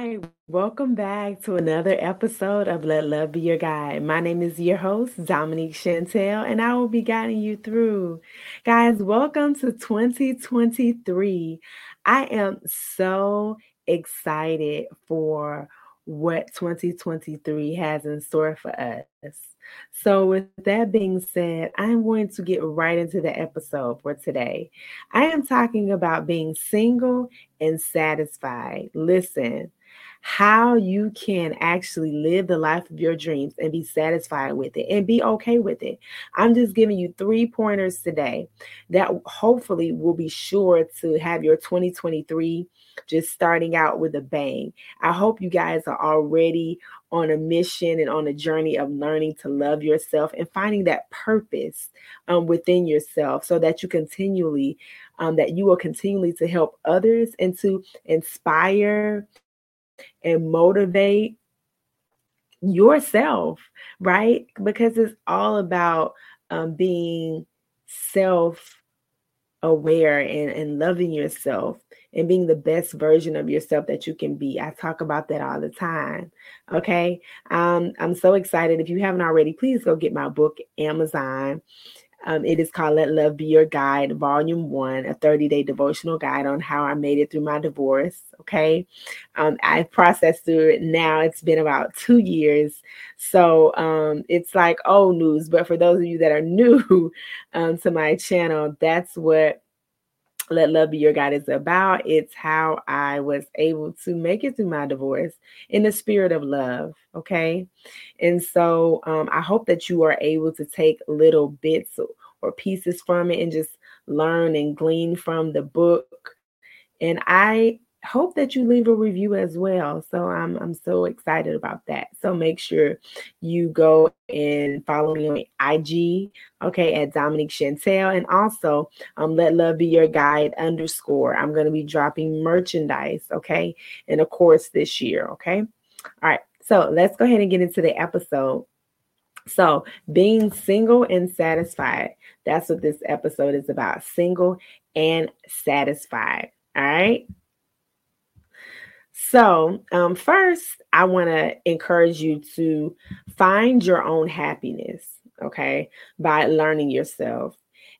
right, welcome back to another episode of Let Love Be Your Guide. My name is your host, Dominique Chantel, and I will be guiding you through. Guys, welcome to 2023. I am so excited for what 2023 has in store for us. So, with that being said, I'm going to get right into the episode for today. I am talking about being single and satisfied. Listen, how you can actually live the life of your dreams and be satisfied with it and be okay with it. I'm just giving you three pointers today that hopefully will be sure to have your 2023 just starting out with a bang. I hope you guys are already on a mission and on a journey of learning to love yourself and finding that purpose um, within yourself so that you continually um, that you will continually to help others and to inspire and motivate yourself, right? Because it's all about um, being self aware and, and loving yourself and being the best version of yourself that you can be. I talk about that all the time. Okay. Um, I'm so excited. If you haven't already, please go get my book, Amazon. Um, it is called Let Love Be Your Guide, Volume One, a 30 day devotional guide on how I made it through my divorce. Okay. Um, I've processed through it now. It's been about two years. So um, it's like old news. But for those of you that are new um, to my channel, that's what let Love Be Your Guide is about. It's how I was able to make it through my divorce in the spirit of love. Okay. And so um, I hope that you are able to take little bits or pieces from it and just learn and glean from the book. And I hope that you leave a review as well. So I'm I'm so excited about that. So make sure you go and follow me on IG, okay, at Dominique Chantel, and also um, let love be your guide underscore. I'm going to be dropping merchandise, okay, in a course this year, okay. All right, so let's go ahead and get into the episode. So, being single and satisfied. That's what this episode is about. Single and satisfied. All right. So, um, first, I want to encourage you to find your own happiness, okay, by learning yourself.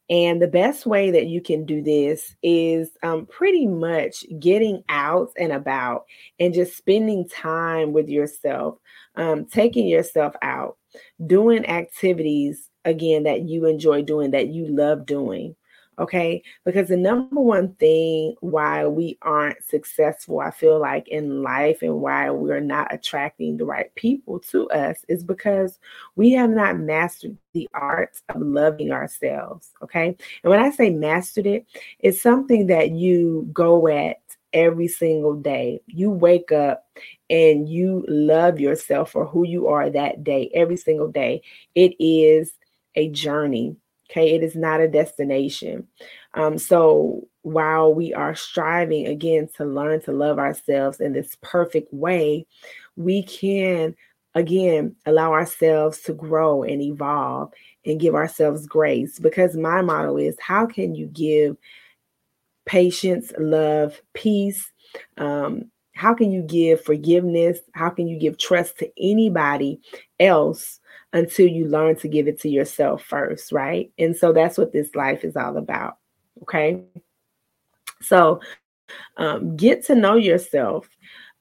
And the best way that you can do this is um, pretty much getting out and about and just spending time with yourself, um, taking yourself out, doing activities again that you enjoy doing, that you love doing. Okay. Because the number one thing why we aren't successful, I feel like, in life and why we're not attracting the right people to us is because we have not mastered the art of loving ourselves. Okay. And when I say mastered it, it's something that you go at every single day. You wake up and you love yourself for who you are that day, every single day. It is a journey Okay, it is not a destination. Um, so while we are striving again to learn to love ourselves in this perfect way, we can again allow ourselves to grow and evolve and give ourselves grace because my motto is how can you give patience, love, peace? Um, how can you give forgiveness? How can you give trust to anybody else until you learn to give it to yourself first, right? And so that's what this life is all about. Okay. So um, get to know yourself.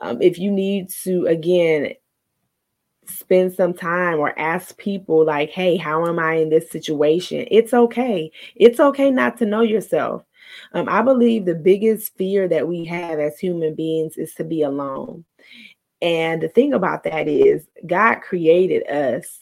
Um, if you need to, again, spend some time or ask people, like, hey, how am I in this situation? It's okay. It's okay not to know yourself. Um, I believe the biggest fear that we have as human beings is to be alone. And the thing about that is, God created us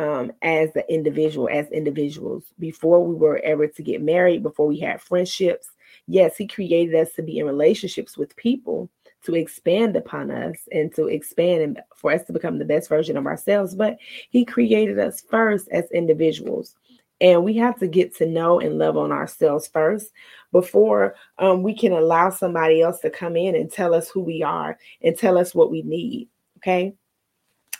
um, as the individual, as individuals, before we were ever to get married, before we had friendships. Yes, He created us to be in relationships with people to expand upon us and to expand and for us to become the best version of ourselves. But He created us first as individuals. And we have to get to know and love on ourselves first before um, we can allow somebody else to come in and tell us who we are and tell us what we need. Okay.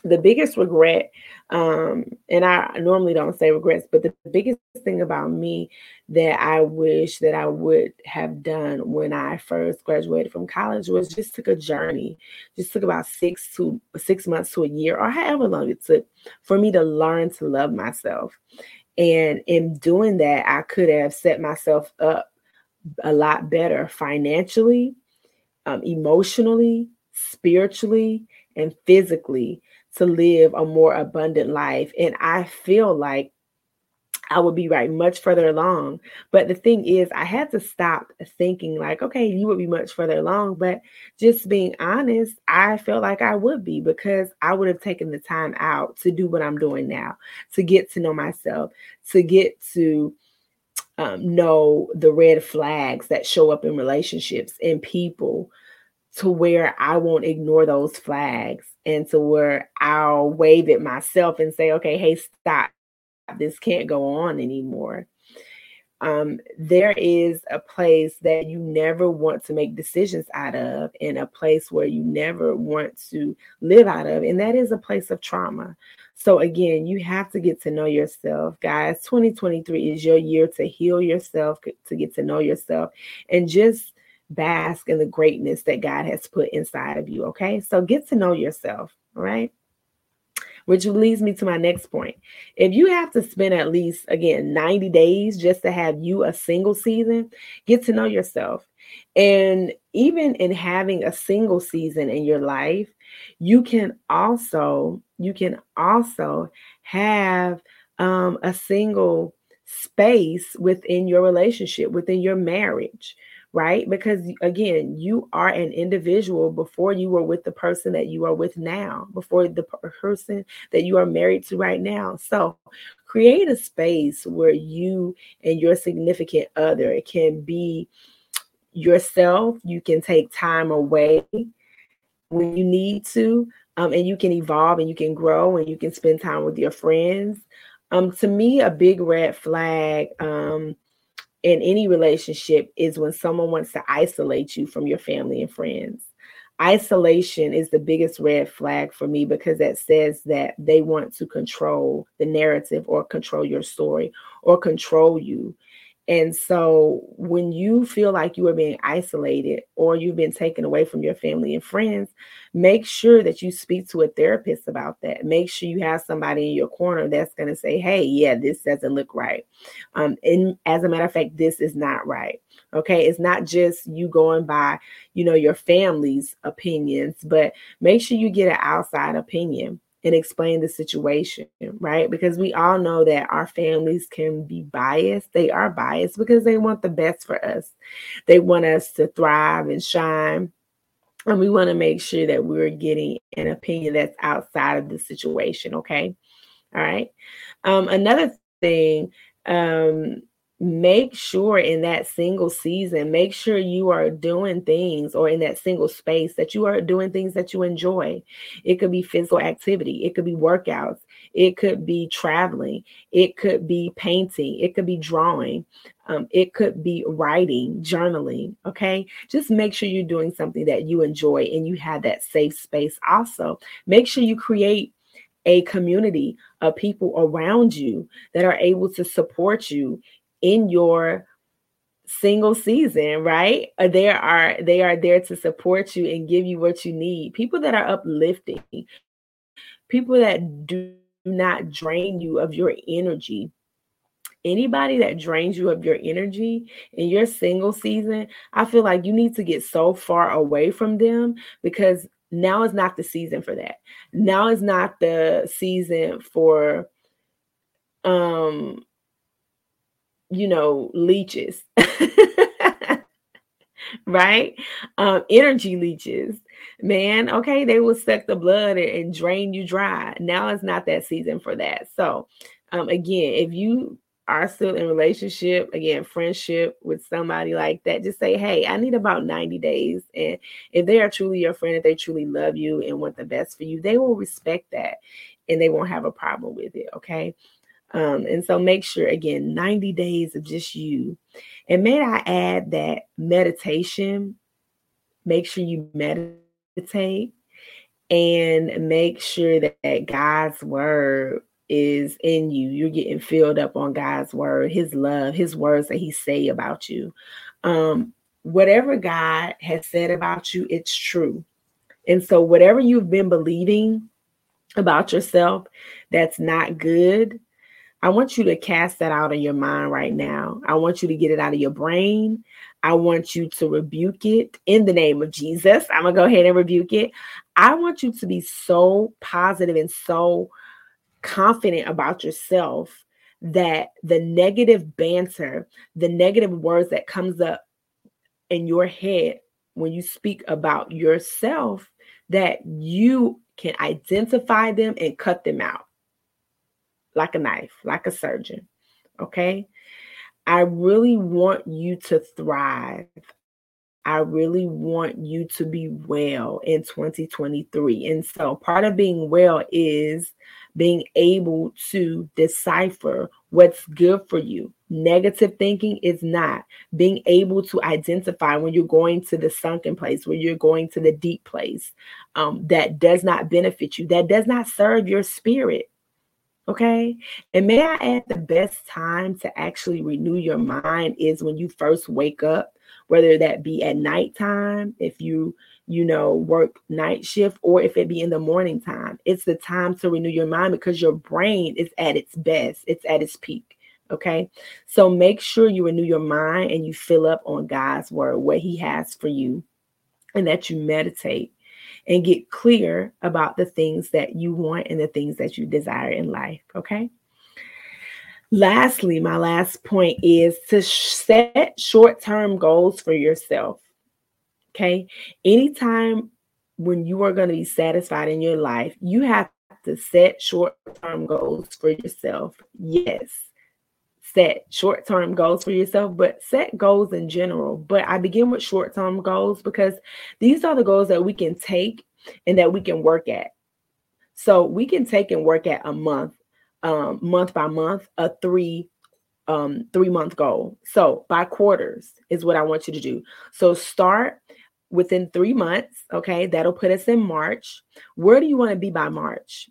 The biggest regret um and i normally don't say regrets but the biggest thing about me that i wish that i would have done when i first graduated from college was just took a journey. Just took about six to six months to a year or however long it took for me to learn to love myself. And in doing that i could have set myself up a lot better financially um, emotionally spiritually and physically to live a more abundant life. And I feel like I would be right much further along. But the thing is, I had to stop thinking like, okay, you would be much further along. But just being honest, I felt like I would be because I would have taken the time out to do what I'm doing now, to get to know myself, to get to um, know the red flags that show up in relationships and people to where I won't ignore those flags and to where I'll wave it myself and say, okay, hey, stop. This can't go on anymore. Um, there is a place that you never want to make decisions out of, and a place where you never want to live out of, and that is a place of trauma. So, again, you have to get to know yourself, guys. 2023 is your year to heal yourself, to get to know yourself, and just bask in the greatness that God has put inside of you. Okay. So get to know yourself. All right. Which leads me to my next point. If you have to spend at least, again, 90 days just to have you a single season, get to know yourself. And even in having a single season in your life, you can also, you can also have um, a single space within your relationship, within your marriage right? Because again, you are an individual before you were with the person that you are with now, before the person that you are married to right now. So create a space where you and your significant other it can be yourself. You can take time away when you need to. Um, and you can evolve and you can grow and you can spend time with your friends. Um, to me, a big red flag um, in any relationship is when someone wants to isolate you from your family and friends. Isolation is the biggest red flag for me because that says that they want to control the narrative or control your story or control you. And so when you feel like you are being isolated or you've been taken away from your family and friends, make sure that you speak to a therapist about that. Make sure you have somebody in your corner that's going to say, hey, yeah, this doesn't look right. Um, and as a matter of fact, this is not right. Okay. It's not just you going by, you know, your family's opinions, but make sure you get an outside opinion and explain the situation, right? Because we all know that our families can be biased. They are biased because they want the best for us. They want us to thrive and shine. And we want to make sure that we're getting an opinion that's outside of the situation, okay? All right. Um, another thing, um, make sure in that single season, make sure you are doing things or in that single space that you are doing things that you enjoy. It could be physical activity, it could be workouts, it could be traveling, it could be painting, it could be drawing, um, it could be writing, journaling. Okay. Just make sure you're doing something that you enjoy and you have that safe space. Also, make sure you create a community of people around you that are able to support you in your single season right? Uh, they are they are there to support you and give you what you need. People that are uplifting people that do not drain you of your energy. Anybody that drains you of your energy in your single season i feel like you need to get so far away from them because now is not the season for that. Now is not the season for um you know, leeches. right? Um, energy leeches, man. Okay, they will suck the blood and drain you dry. Now it's not that season for that. So, um, again, if you are still in relationship, again, friendship with somebody like that, just say, hey, I need about 90 days. And if they are truly your friend, if they truly love you and want the best for you, they will respect that and they won't have a problem with it. Okay. Um, and so make sure again 90 days of just you. And may I add that meditation, make sure you meditate and make sure that, that God's word is in you. You're getting filled up on God's word, his love, his words that he say about you. Um, whatever God has said about you, it's true. And so whatever you've been believing about yourself that's not good, I want you to cast that out of your mind right now. I want you to get it out of your brain. I want you to rebuke it in the name of Jesus. I'm going to go ahead and rebuke it. I want you to be so positive and so confident about yourself that the negative banter, the negative words that comes up in your head when you speak about yourself, that you can identify them and cut them out like a knife, like a surgeon. Okay. I really want you to thrive. I really want you to be well in 2023. And so part of being well is being able to decipher what's good for you. Negative thinking is not being able to identify when you're going to the sunken place, when you're going to the deep place um, that does not benefit you, that does not serve your spirit. Okay. And may I add the best time to actually renew your mind is when you first wake up, whether that be at nighttime, if you, you know, work night shift, or if it be in the morning time. It's the time to renew your mind because your brain is at its best, it's at its peak. Okay. So make sure you renew your mind and you fill up on God's word, what He has for you, and that you meditate and get clear about the things that you want and the things that you desire in life. Okay. Lastly, my last point is to set short term goals for yourself. Okay. Anytime when you are going to be satisfied in your life, you have to set short term goals for yourself. Yes set short term goals for yourself, but set goals in general. But I begin with short term goals because these are the goals that we can take and that we can work at. So we can take and work at a month, um, month by month, a three um three month goal. So by quarters is what I want you to do. So start within three months. Okay, that'll put us in March. Where do you want to be by March?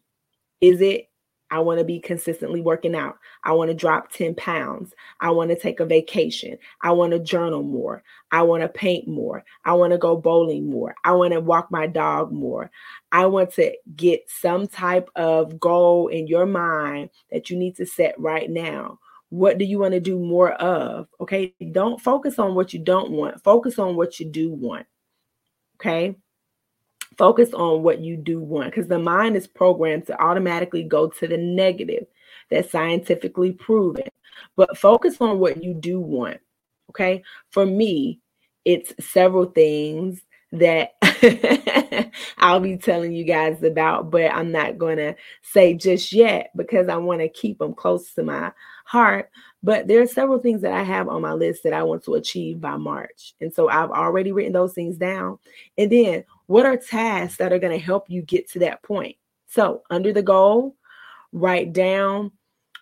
Is it I want to be consistently working out. I want to drop 10 pounds. I want to take a vacation. I want to journal more. I want to paint more. I want to go bowling more. I want to walk my dog more. I want to get some type of goal in your mind that you need to set right now. What do you want to do more of? Okay. Don't focus on what you don't want, focus on what you do want. Okay focus on what you do want because the mind is programmed to automatically go to the negative that's scientifically proven. But focus on what you do want. Okay. For me, it's several things that I'll be telling you guys about, but I'm not going to say just yet because I want to keep them close to my heart. But there are several things that I have on my list that I want to achieve by March. And so I've already written those things down. And then what are tasks that are going to help you get to that point? So, under the goal, write down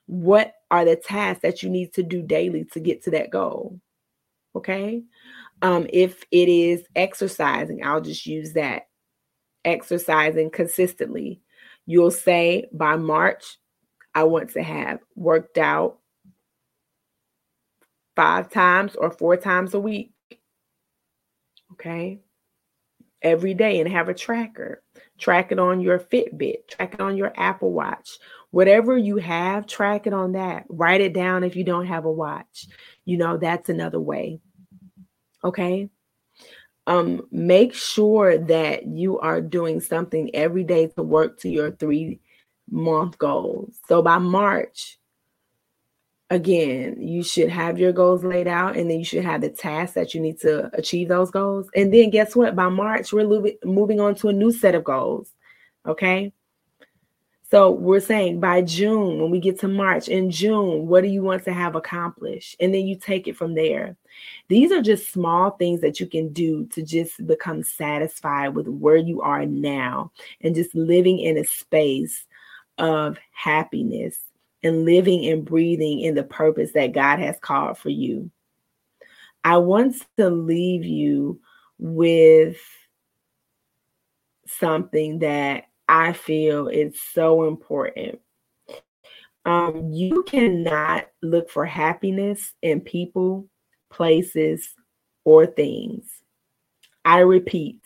what are the tasks that you need to do daily to get to that goal. Okay. Um, if it is exercising, I'll just use that exercising consistently. You'll say by March, I want to have worked out five times or four times a week. Okay every day and have a tracker. Track it on your Fitbit, track it on your Apple Watch. Whatever you have, track it on that. Write it down if you don't have a watch. You know, that's another way. Okay? Um make sure that you are doing something every day to work to your 3 month goals. So by March, again, you should have your goals laid out and then you should have the tasks that you need to achieve those goals. And then guess what? By March, we're moving on to a new set of goals. Okay. So we're saying by June, when we get to March, in June, what do you want to have accomplished? And then you take it from there. These are just small things that you can do to just become satisfied with where you are now and just living in a space of happiness and living and breathing in the purpose that God has called for you. I want to leave you with something that I feel is so important. Um, you cannot look for happiness in people, places, or things. I repeat,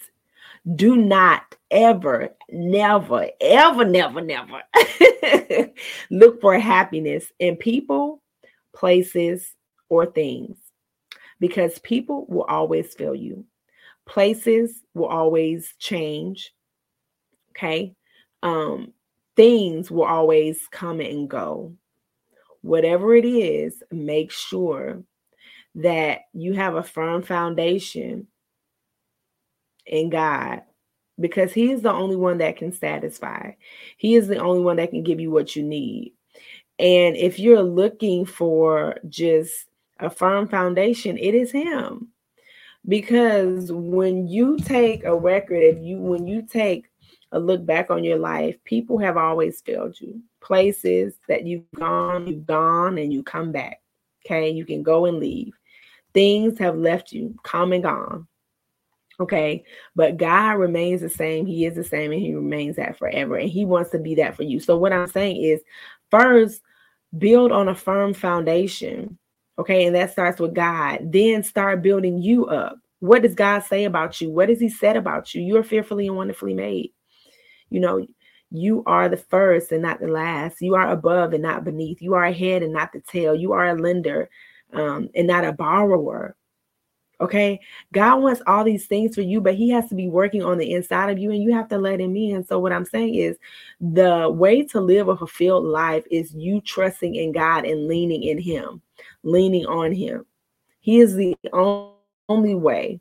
do not ever, never, ever, never, never look for happiness in people, places, or things because people will always fail you. Places will always change. Okay. Um, things will always come and go. Whatever it is, make sure that you have a firm foundation in God because He is the only one that can satisfy. He is the only one that can give you what you need. And if you're looking for just a firm foundation, it is Him. Because when you take a record, if you when you take a look back on your life, people have always failed you. Places that you've gone, you've gone, and you come back. Okay, you can go and leave. Things have left you, come and gone. Okay. But God remains the same. He is the same and he remains that forever. And he wants to be that for you. So, what I'm saying is, first, build on a firm foundation. Okay. And that starts with God. Then start building you up. What does God say about you? What has he said about you? You are fearfully and wonderfully made. You know, you are the first and not the last. You are above and not beneath. You are ahead and not the tail. You are a lender um, and not a borrower. Okay. God wants all these things for you, but He has to be working on the inside of you and you have to let Him in. So, what I'm saying is the way to live a fulfilled life is you trusting in God and leaning in Him, leaning on Him. He is the only way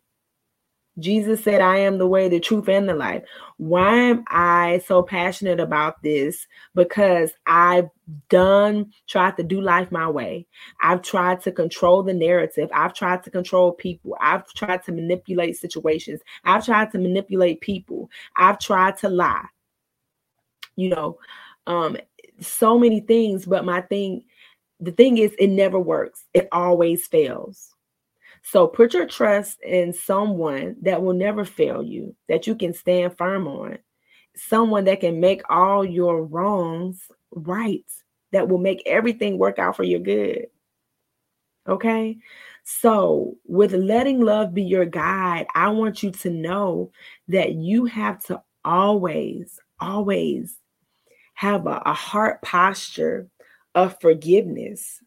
Jesus said, I am the way, the truth, and the life. Why am I so passionate about this? Because I've done, tried to do life my way. I've tried to control the narrative. I've tried to control people. I've tried to manipulate situations. I've tried to manipulate people. I've tried to lie. You know, um, so many things, but my thing, the thing is, it never works. It always fails. So put your trust in someone that will never fail you, that you can stand firm on, someone that can make all your wrongs right, that will make everything work out for your good. Okay. So, with letting love be your guide, I want you to know that you have to always, always have a, a heart posture of forgiveness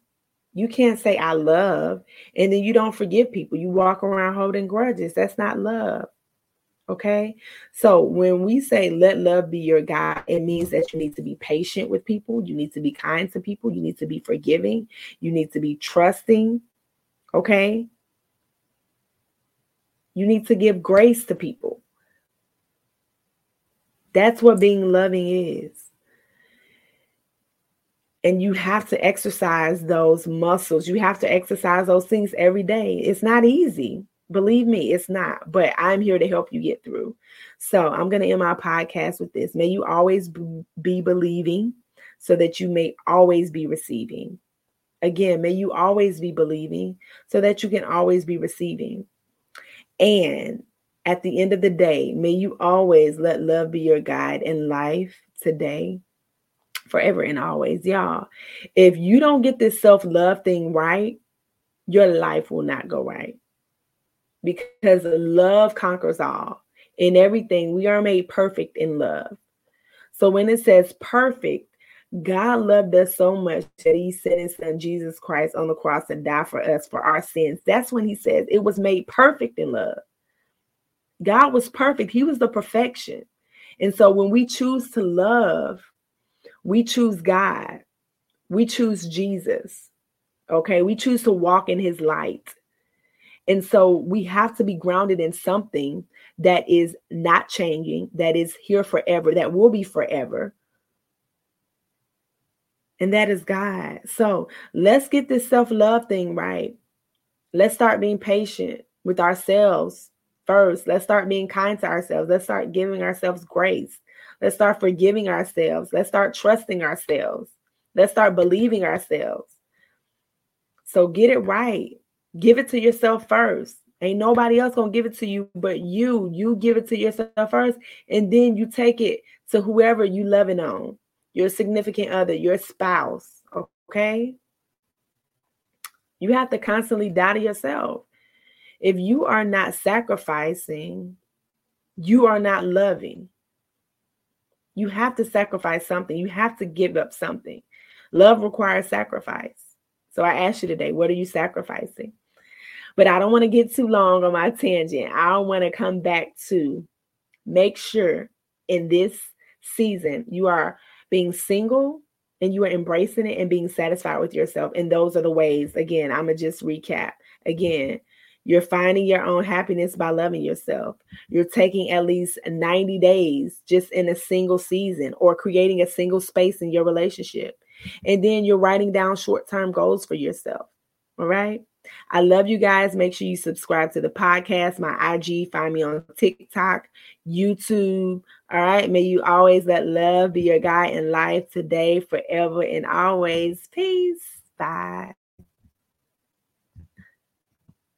you can't say I love and then you don't forgive people. You walk around holding grudges. That's not love. Okay. So when we say let love be your guide, it means that you need to be patient with people. You need to be kind to people. You need to be forgiving. You need to be trusting. Okay. You need to give grace to people. That's what being loving is and you have to exercise those muscles. You have to exercise those things every day. It's not easy. Believe me, it's not, but I'm here to help you get through. So I'm going to end my podcast with this. May you always be believing so that you may always be receiving. Again, may you always be believing so that you can always be receiving. And at the end of the day, may you always let love be your guide in life today forever and always. Y'all, if you don't get this self love thing right, your life will not go right because love conquers all. In everything, we are made perfect in love. So when it says perfect, God loved us so much that he sent his son Jesus Christ on the cross to die for us for our sins. That's when he says it was made perfect in love. God was perfect, he was the perfection. And so when we choose to love, we choose God. We choose Jesus. Okay. We choose to walk in his light. And so we have to be grounded in something that is not changing, that is here forever, that will be forever. And that is God. So let's get this self love thing right. Let's start being patient with ourselves first. Let's start being kind to ourselves. Let's start giving ourselves grace. Let's start forgiving ourselves. Let's start trusting ourselves. Let's start believing ourselves. So get it right. Give it to yourself first. Ain't nobody else gonna give it to you but you. You give it to yourself first, and then you take it to whoever you loving on, your significant other, your spouse. Okay. You have to constantly die to yourself. If you are not sacrificing, you are not loving. You have to sacrifice something. You have to give up something. Love requires sacrifice. So I ask you today, what are you sacrificing? But I don't want to get too long on my tangent. I want to come back to make sure in this season you are being single and you are embracing it and being satisfied with yourself. And those are the ways. Again, I'm going to just recap. Again, you're finding your own happiness by loving yourself. You're taking at least 90 days just in a single season or creating a single space in your relationship. And then you're writing down short term goals for yourself. All right. I love you guys. Make sure you subscribe to the podcast, my IG, find me on TikTok, YouTube. All right. May you always let love be your guide in life today, forever, and always. Peace. Bye.